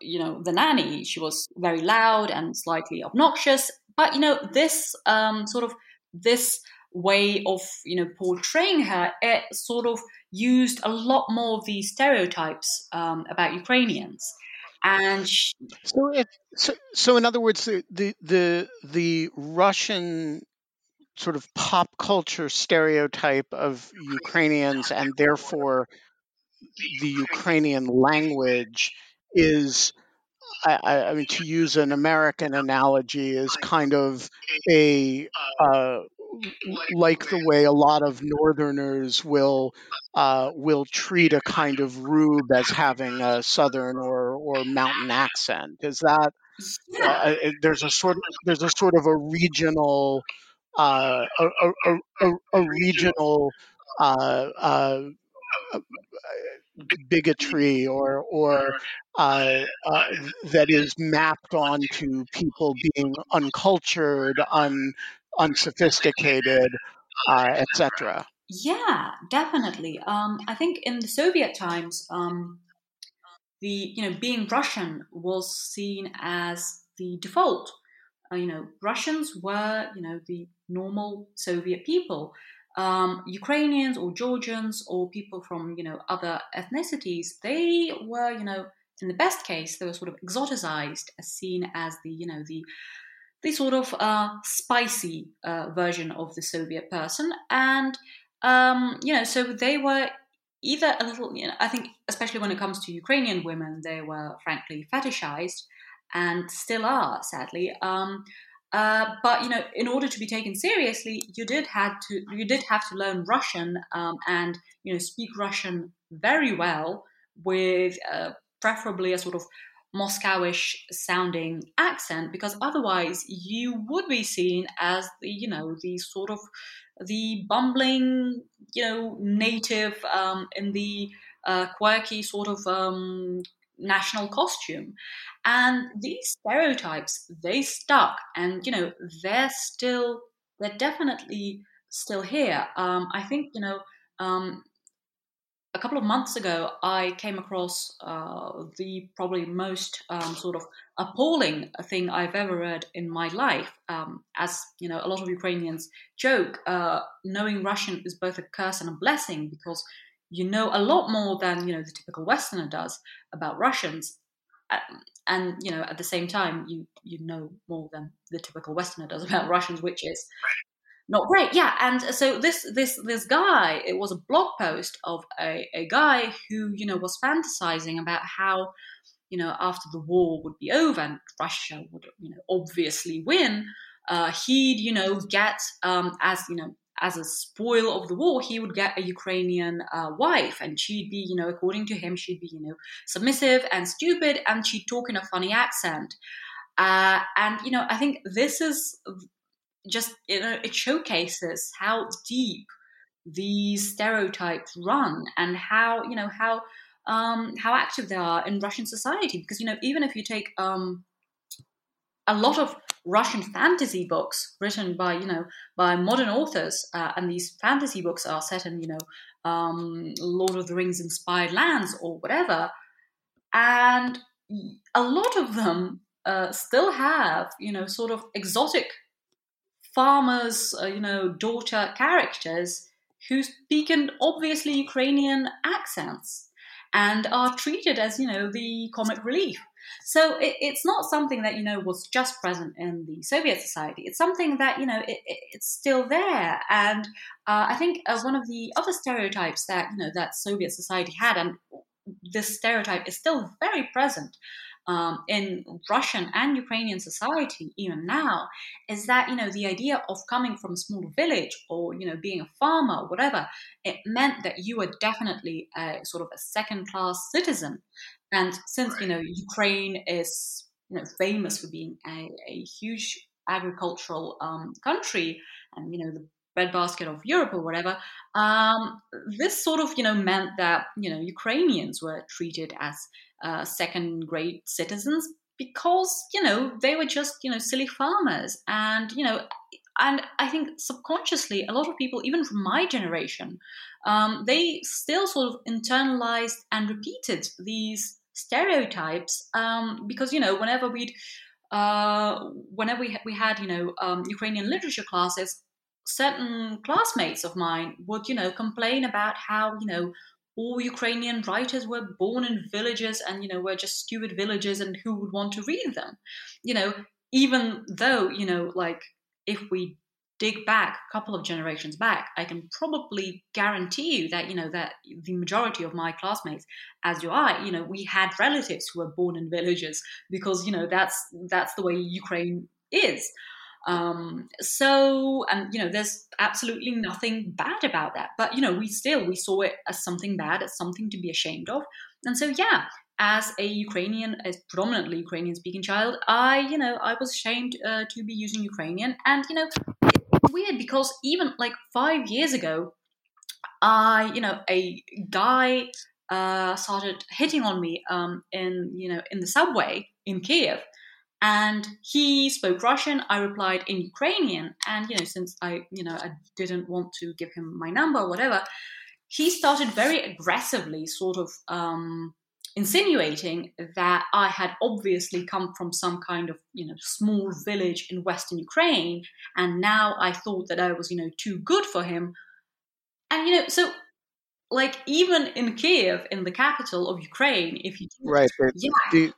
you know, the nanny. She was very loud and slightly obnoxious, but you know, this um, sort of this way of you know portraying her, it sort of used a lot more of these stereotypes um, about Ukrainians. And she, so, so, so in other words, the, the the the Russian sort of pop culture stereotype of Ukrainians and therefore the Ukrainian language is, I, I mean, to use an American analogy, is kind of a uh, like the way a lot of Northerners will uh, will treat a kind of rube as having a Southern or or mountain accent. Is that uh, there's a sort of, there's a sort of a regional uh, a, a, a, a, regional uh, uh, bigotry or or uh, uh, that is mapped onto people being uncultured, un, unsophisticated, uh, etc. Yeah, definitely. Um, I think in the Soviet times, um, the you know being Russian was seen as the default. Uh, you know, Russians were you know the normal Soviet people. Um, Ukrainians or Georgians or people from you know other ethnicities, they were you know in the best case they were sort of exoticized, as seen as the you know the the sort of uh, spicy uh, version of the Soviet person, and um, you know so they were either a little you know I think especially when it comes to Ukrainian women they were frankly fetishized and still are sadly. Um, uh, but you know, in order to be taken seriously, you did had to you did have to learn Russian um, and you know speak Russian very well with uh, preferably a sort of Moscowish sounding accent, because otherwise you would be seen as the you know the sort of the bumbling you know native um, in the uh, quirky sort of um, national costume. And these stereotypes, they stuck, and you know, they're still, they're definitely still here. Um, I think, you know, um, a couple of months ago, I came across uh, the probably most um, sort of appalling thing I've ever read in my life. Um, as you know, a lot of Ukrainians joke, uh, knowing Russian is both a curse and a blessing because you know a lot more than you know the typical Westerner does about Russians, and you know at the same time you you know more than the typical Westerner does about Russians, which is not great. Yeah, and so this this this guy, it was a blog post of a, a guy who you know was fantasizing about how you know after the war would be over and Russia would you know obviously win. Uh, he'd you know get um, as you know as a spoil of the war, he would get a Ukrainian uh, wife, and she'd be, you know, according to him, she'd be, you know, submissive and stupid, and she'd talk in a funny accent. Uh, and you know, I think this is just, you know, it showcases how deep these stereotypes run, and how, you know, how um, how active they are in Russian society. Because you know, even if you take um, a lot of Russian fantasy books written by you know by modern authors, uh, and these fantasy books are set in you know um, Lord of the Rings inspired lands or whatever, and a lot of them uh, still have you know sort of exotic farmers uh, you know daughter characters who speak in obviously Ukrainian accents and are treated as you know the comic relief so it, it's not something that you know was just present in the Soviet society. It's something that you know it, it, it's still there, and uh, I think uh, one of the other stereotypes that you know that Soviet society had, and this stereotype is still very present. Um, in Russian and Ukrainian society, even now, is that you know the idea of coming from a small village or you know being a farmer, or whatever, it meant that you were definitely a sort of a second-class citizen, and since you know Ukraine is you know famous for being a, a huge agricultural um, country, and you know the breadbasket of Europe or whatever, um, this sort of you know meant that you know Ukrainians were treated as uh, second-grade citizens because you know they were just you know silly farmers, and you know and I think subconsciously, a lot of people, even from my generation, um, they still sort of internalized and repeated these stereotypes um, because you know whenever we'd uh, whenever we, we had you know um, Ukrainian literature classes, certain classmates of mine would you know complain about how you know all Ukrainian writers were born in villages and, you know, were just stupid villages and who would want to read them? You know, even though, you know, like if we dig back a couple of generations back, I can probably guarantee you that, you know, that the majority of my classmates, as do I, you know, we had relatives who were born in villages because, you know, that's that's the way Ukraine is. Um, so, and you know, there's absolutely nothing bad about that. But you know, we still we saw it as something bad, as something to be ashamed of. And so, yeah, as a Ukrainian, as predominantly Ukrainian speaking child, I, you know, I was ashamed uh, to be using Ukrainian. And, you know, it's weird because even like five years ago, I, you know, a guy uh, started hitting on me um, in, you know, in the subway in Kiev and he spoke Russian. I replied in Ukrainian, and you know, since I, you know, I didn't want to give him my number, or whatever, he started very aggressively, sort of um, insinuating that I had obviously come from some kind of, you know, small village in Western Ukraine, and now I thought that I was, you know, too good for him, and you know, so like even in Kiev, in the capital of Ukraine, if you do, right, yeah you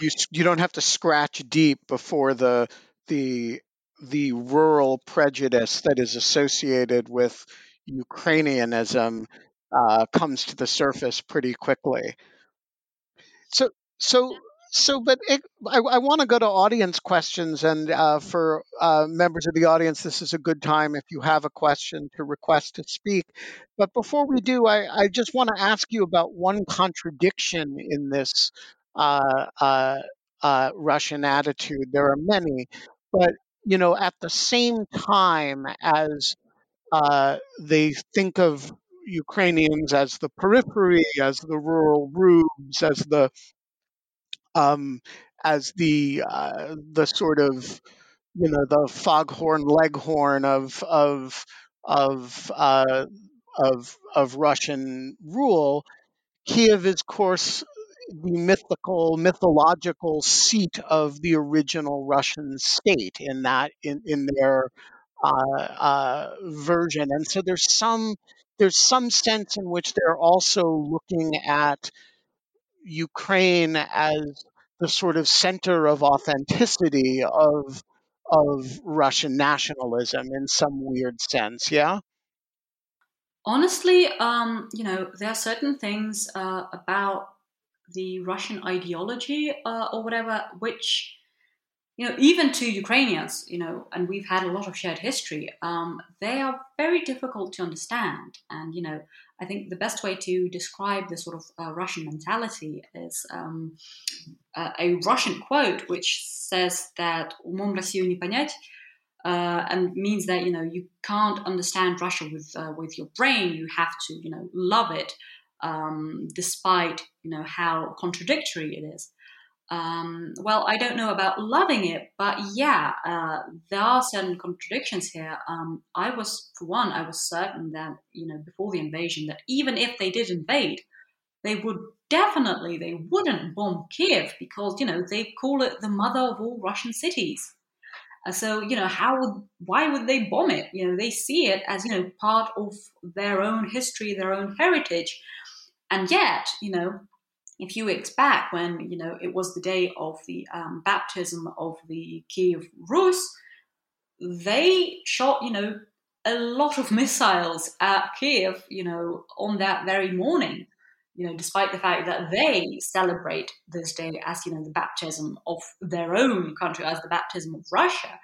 you you don't have to scratch deep before the the the rural prejudice that is associated with Ukrainianism uh, comes to the surface pretty quickly. So so so, but it, I, I want to go to audience questions, and uh, for uh, members of the audience, this is a good time if you have a question to request to speak. But before we do, I, I just want to ask you about one contradiction in this uh, uh, uh, Russian attitude. There are many, but you know, at the same time as uh, they think of Ukrainians as the periphery, as the rural rubes, as the um, as the uh, the sort of you know the foghorn leghorn of of of uh, of of Russian rule. Kiev is, of course, the mythical, mythological seat of the original Russian state in that in in their uh, uh, version, and so there's some there's some sense in which they're also looking at Ukraine as the sort of center of authenticity of of Russian nationalism in some weird sense. Yeah. Honestly, um, you know, there are certain things uh, about the Russian ideology uh, or whatever, which you know, even to Ukrainians, you know, and we've had a lot of shared history, um, they are very difficult to understand. And, you know, I think the best way to describe the sort of uh, Russian mentality is um, uh, a Russian quote which says that умом Россию не понять, uh, and means that you know you can't understand Russia with uh, with your brain. You have to you know love it, um, despite you know how contradictory it is. Um, well, I don't know about loving it, but yeah, uh, there are certain contradictions here. Um, I was, for one, I was certain that, you know, before the invasion, that even if they did invade, they would definitely, they wouldn't bomb Kiev because, you know, they call it the mother of all Russian cities. Uh, so, you know, how would, why would they bomb it? You know, they see it as, you know, part of their own history, their own heritage. And yet, you know, a few weeks back when you know it was the day of the um, baptism of the Kiev Rus, they shot you know a lot of missiles at Kiev, you know, on that very morning. You know, despite the fact that they celebrate this day as you know the baptism of their own country, as the baptism of Russia,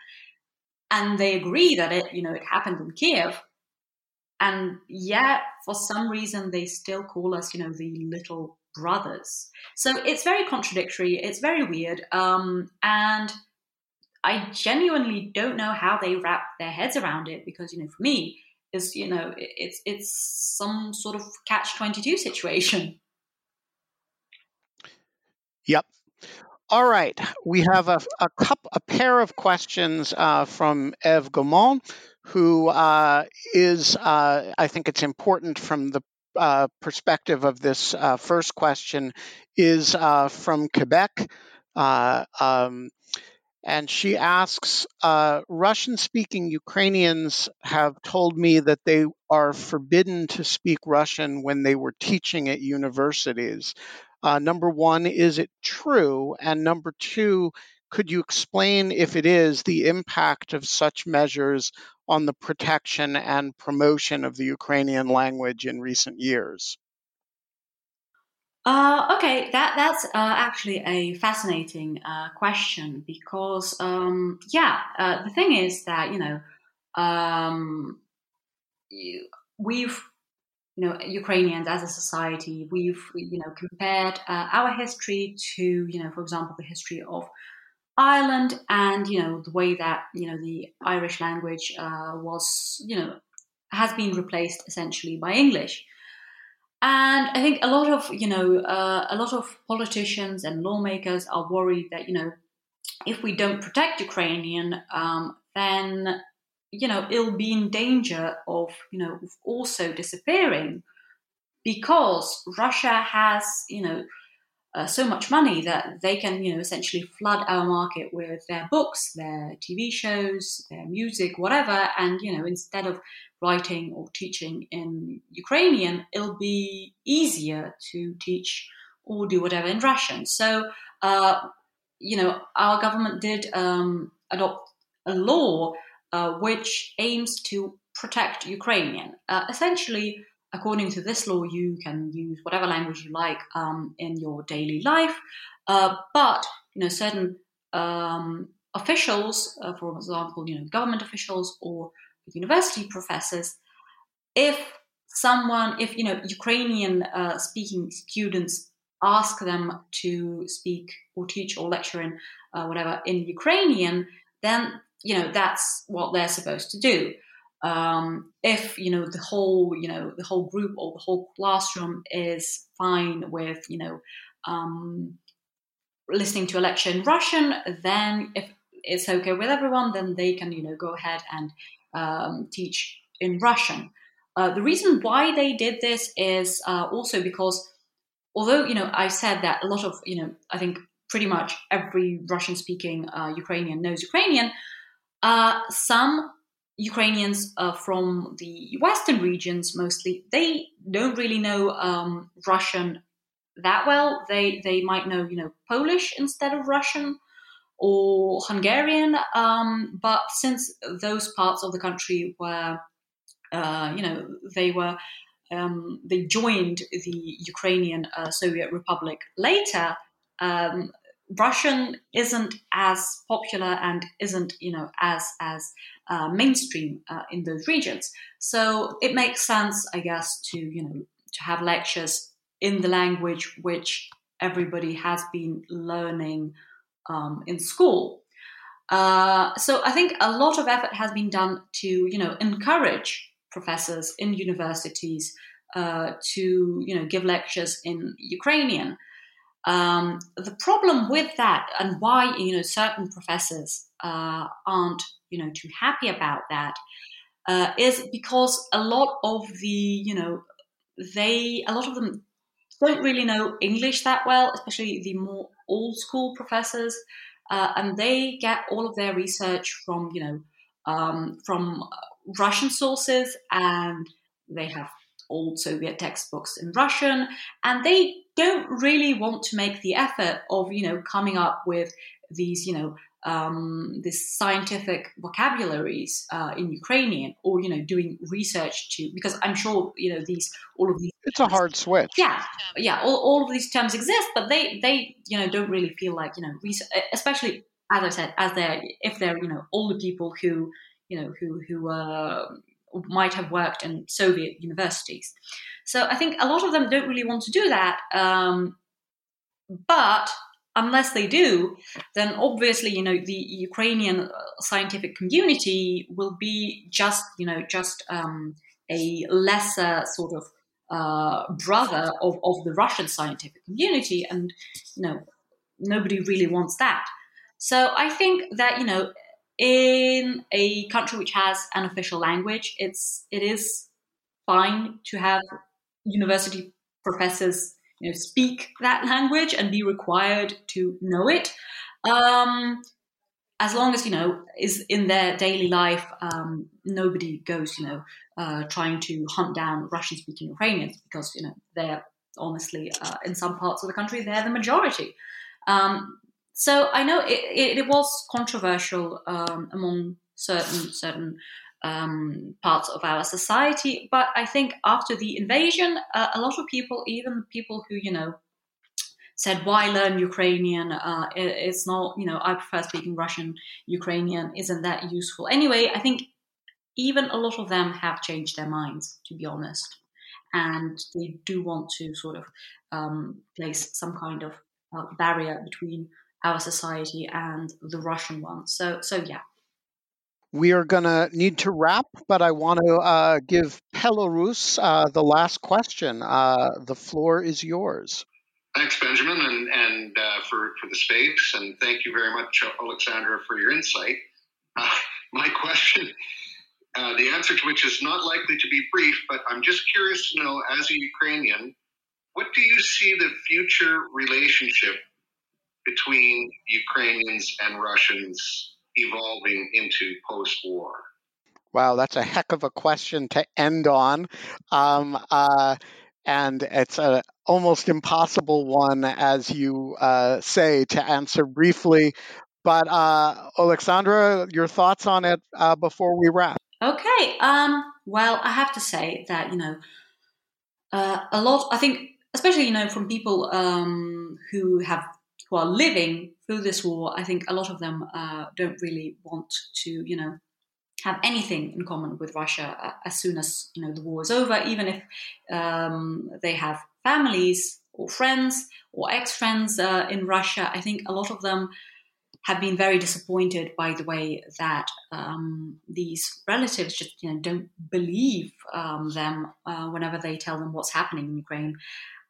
and they agree that it you know it happened in Kiev, and yet for some reason they still call us you know the little brothers. So it's very contradictory. It's very weird. Um, and I genuinely don't know how they wrap their heads around it because, you know, for me, is you know, it's it's some sort of catch twenty two situation. Yep. All right, we have a, a cup, a pair of questions uh, from Eve Gaumont, who uh, is, uh, I think it's important from the uh, perspective of this uh, first question is uh, from Quebec. Uh, um, and she asks Russian speaking Ukrainians have told me that they are forbidden to speak Russian when they were teaching at universities. Number one, is it true? And number two, could you explain, if it is, the impact of such measures on the protection and promotion of the Ukrainian language in recent years? Uh, okay, that that's uh, actually a fascinating uh, question because um, yeah, uh, the thing is that you know um, we've you know Ukrainians as a society we've you know compared uh, our history to you know for example the history of Ireland and you know the way that you know the Irish language uh, was you know has been replaced essentially by English. And I think a lot of you know uh, a lot of politicians and lawmakers are worried that you know if we don't protect Ukrainian, um, then you know it'll be in danger of you know also disappearing because Russia has you know uh, so much money that they can you know essentially flood our market with their books, their TV shows, their music, whatever, and you know instead of writing or teaching in Ukrainian, it'll be easier to teach or do whatever in Russian. So, uh, you know, our government did um, adopt a law uh, which aims to protect Ukrainian. Uh, essentially, according to this law, you can use whatever language you like um, in your daily life, uh, but you know, certain um, officials, uh, for example, you know, government officials or university professors, if someone, if you know, Ukrainian uh, speaking students ask them to speak or teach or lecture in uh, whatever in Ukrainian, then you know that's what they're supposed to do. Um, if you know the whole, you know, the whole group or the whole classroom is fine with, you know, um, listening to a lecture in Russian, then if it's okay with everyone, then they can, you know, go ahead and um, teach in Russian. Uh, the reason why they did this is uh, also because, although you know, I said that a lot of you know, I think pretty much every Russian-speaking uh, Ukrainian knows Ukrainian. Uh, some Ukrainians uh, from the Western regions, mostly, they don't really know um, Russian that well. They they might know you know Polish instead of Russian or Hungarian. Um, but since those parts of the country were, uh, you know, they were, um, they joined the Ukrainian uh, Soviet Republic later. Um, Russian isn't as popular and isn't, you know, as as uh, mainstream uh, in those regions. So it makes sense, I guess, to you know to have lectures in the language which everybody has been learning um, in school. Uh, so I think a lot of effort has been done to, you know, encourage professors in universities uh, to, you know, give lectures in Ukrainian. Um, the problem with that, and why you know certain professors uh, aren't, you know, too happy about that, uh, is because a lot of the, you know, they a lot of them don't really know English that well, especially the more old school professors, uh, and they get all of their research from you know um, from Russian sources, and they have old Soviet textbooks in Russian, and they don't really want to make the effort of you know coming up with these you know um, this scientific vocabularies uh, in Ukrainian, or you know, doing research to because I'm sure you know these all of these. It's a hard switch. Yeah, yeah. All, all of these terms exist, but they they you know don't really feel like you know, research, especially as I said, as they're if they're you know older people who you know who who uh, might have worked in Soviet universities. So I think a lot of them don't really want to do that. Um, but unless they do, then obviously, you know, the Ukrainian uh, scientific community will be just, you know, just um, a lesser sort of uh, brother of, of the Russian scientific community. And, you know, nobody really wants that. So I think that, you know, in a country which has an official language, it's, it is fine to have university professors you know, speak that language and be required to know it. Um, as long as you know is in their daily life, um, nobody goes you know uh, trying to hunt down Russian-speaking Ukrainians because you know they're honestly uh, in some parts of the country they're the majority. Um, so I know it, it, it was controversial um, among certain certain um, parts of our society, but I think after the invasion, uh, a lot of people, even people who you know said, why learn Ukrainian? Uh, it, it's not, you know, I prefer speaking Russian. Ukrainian isn't that useful. Anyway, I think even a lot of them have changed their minds, to be honest. And they do want to sort of um, place some kind of uh, barrier between our society and the Russian one. So, so yeah. We are going to need to wrap, but I want to uh, give Belarus uh, the last question. Uh, the floor is yours. Thanks, Benjamin, and, and uh, for, for the space. And thank you very much, Alexandra, for your insight. Uh, my question, uh, the answer to which is not likely to be brief, but I'm just curious to know, as a Ukrainian, what do you see the future relationship between Ukrainians and Russians evolving into post war? Wow, that's a heck of a question to end on. Um, uh, and it's an almost impossible one, as you uh, say, to answer briefly. But uh, Alexandra, your thoughts on it uh, before we wrap? Okay. Um, well, I have to say that you know uh, a lot. I think, especially you know, from people um, who have who are living through this war, I think a lot of them uh, don't really want to, you know, have anything in common with Russia uh, as soon as you know the war is over, even if um, they have families or friends or ex-friends uh, in Russia. I think a lot of them have been very disappointed by the way that um, these relatives just you know don't believe um, them uh, whenever they tell them what's happening in Ukraine.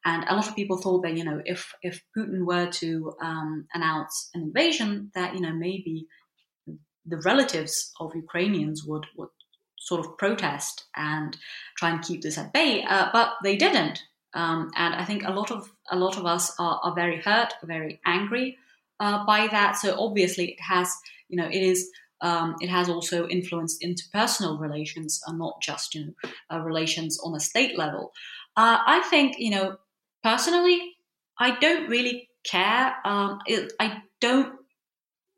And a lot of people thought that you know if if Putin were to um, announce an invasion, that you know maybe the relatives of Ukrainians would, would sort of protest and try and keep this at bay, uh, but they didn't. Um, and I think a lot of a lot of us are, are very hurt, very angry uh, by that. So obviously, it has you know it is um, it has also influenced interpersonal relations, and not just you know uh, relations on a state level. Uh, I think you know personally, I don't really care. Um, it, I don't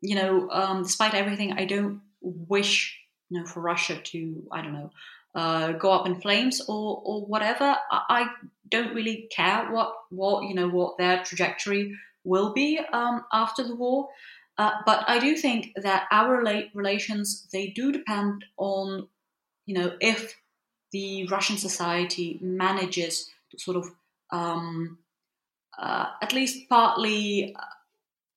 you know, um, despite everything, I don't wish, you know, for Russia to, I don't know, uh, go up in flames or or whatever. I, I, don't really care what what you know what their trajectory will be um, after the war. Uh, but I do think that our rela- relations they do depend on, you know, if the Russian society manages to sort of um, uh, at least partly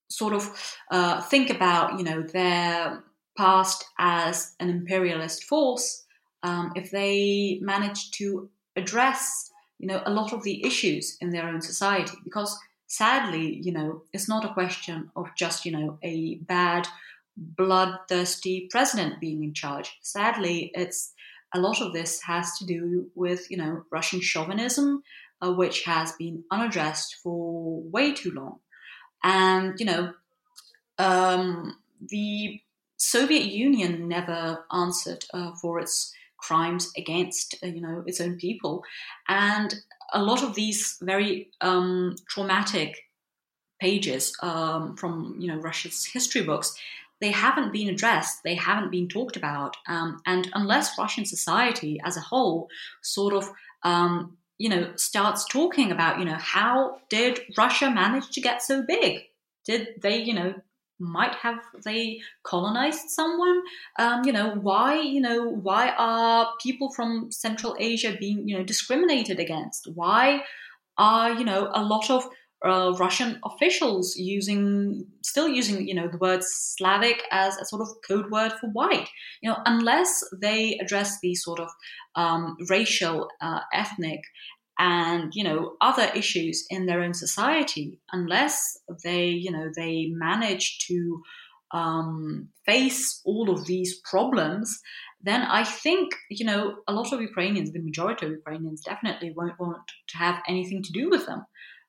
sort of uh, think about, you know, their past as an imperialist force, um, if they manage to address, you know, a lot of the issues in their own society, because sadly, you know, it's not a question of just, you know, a bad, bloodthirsty president being in charge. Sadly, it's a lot of this has to do with, you know, Russian chauvinism, uh, which has been unaddressed for way too long. And, you know, um, the Soviet Union never answered uh, for its crimes against, uh, you know, its own people. And a lot of these very um, traumatic pages um, from, you know, Russia's history books, they haven't been addressed, they haven't been talked about. Um, and unless Russian society as a whole sort of um, you know, starts talking about, you know, how did Russia manage to get so big? Did they, you know, might have they colonized someone? Um, you know, why, you know, why are people from Central Asia being, you know, discriminated against? Why are, you know, a lot of uh, Russian officials using, still using, you know, the word Slavic as a sort of code word for white. You know, unless they address these sort of um, racial, uh, ethnic, and you know other issues in their own society, unless they, you know, they manage to um, face all of these problems, then I think, you know, a lot of Ukrainians, the majority of Ukrainians definitely won't want to have anything to do with them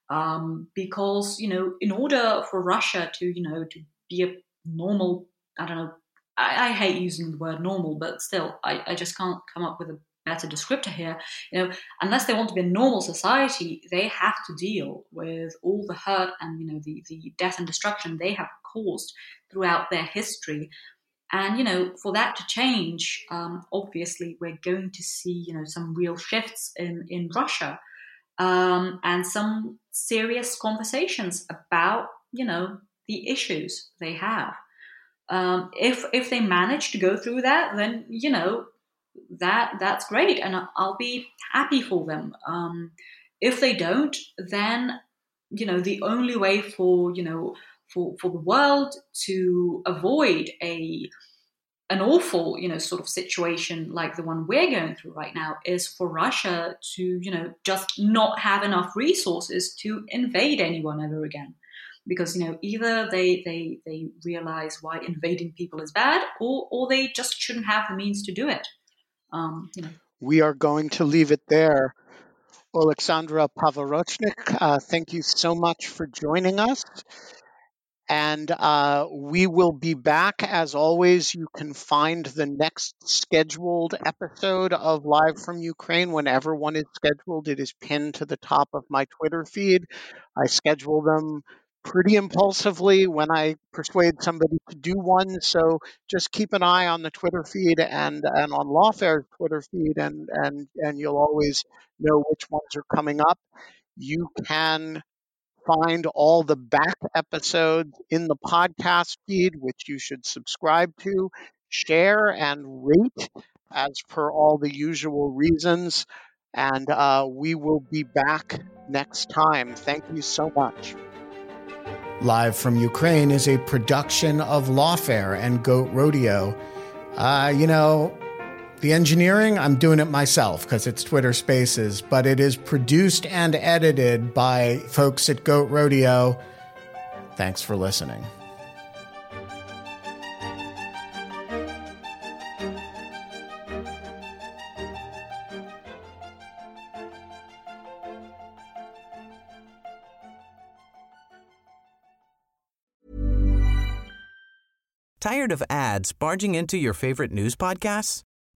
um, because you know in order for Russia to you know to be a normal I don't know. I, I, hate using the word normal, but still, I, I just can't come up with a better descriptor here. You know, unless they want to be a normal society, they have to deal with all the hurt and you know the the death and destruction they have caused throughout their history. And you know, for that to change, um, obviously, we're going to see you know some real shifts in in Russia um, and some serious conversations about you know the issues they have. Um, if if they manage to go through that, then you know that that's great, and I'll be happy for them. Um, if they don't, then you know the only way for you know for for the world to avoid a an awful you know sort of situation like the one we're going through right now is for Russia to you know just not have enough resources to invade anyone ever again because you know either they they they realize why invading people is bad or or they just shouldn't have the means to do it um, you know. we are going to leave it there Alexandra Povoroznik, uh, thank you so much for joining us. And uh, we will be back as always. You can find the next scheduled episode of Live from Ukraine whenever one is scheduled. It is pinned to the top of my Twitter feed. I schedule them pretty impulsively when I persuade somebody to do one. So just keep an eye on the Twitter feed and, and on Lawfare's Twitter feed, and, and, and you'll always know which ones are coming up. You can find all the back episodes in the podcast feed, which you should subscribe to, share, and rate as per all the usual reasons. And uh, we will be back next time. Thank you so much. Live from Ukraine is a production of Lawfare and Goat Rodeo. Uh, you know, the engineering, I'm doing it myself because it's Twitter Spaces, but it is produced and edited by folks at Goat Rodeo. Thanks for listening. Tired of ads barging into your favorite news podcasts?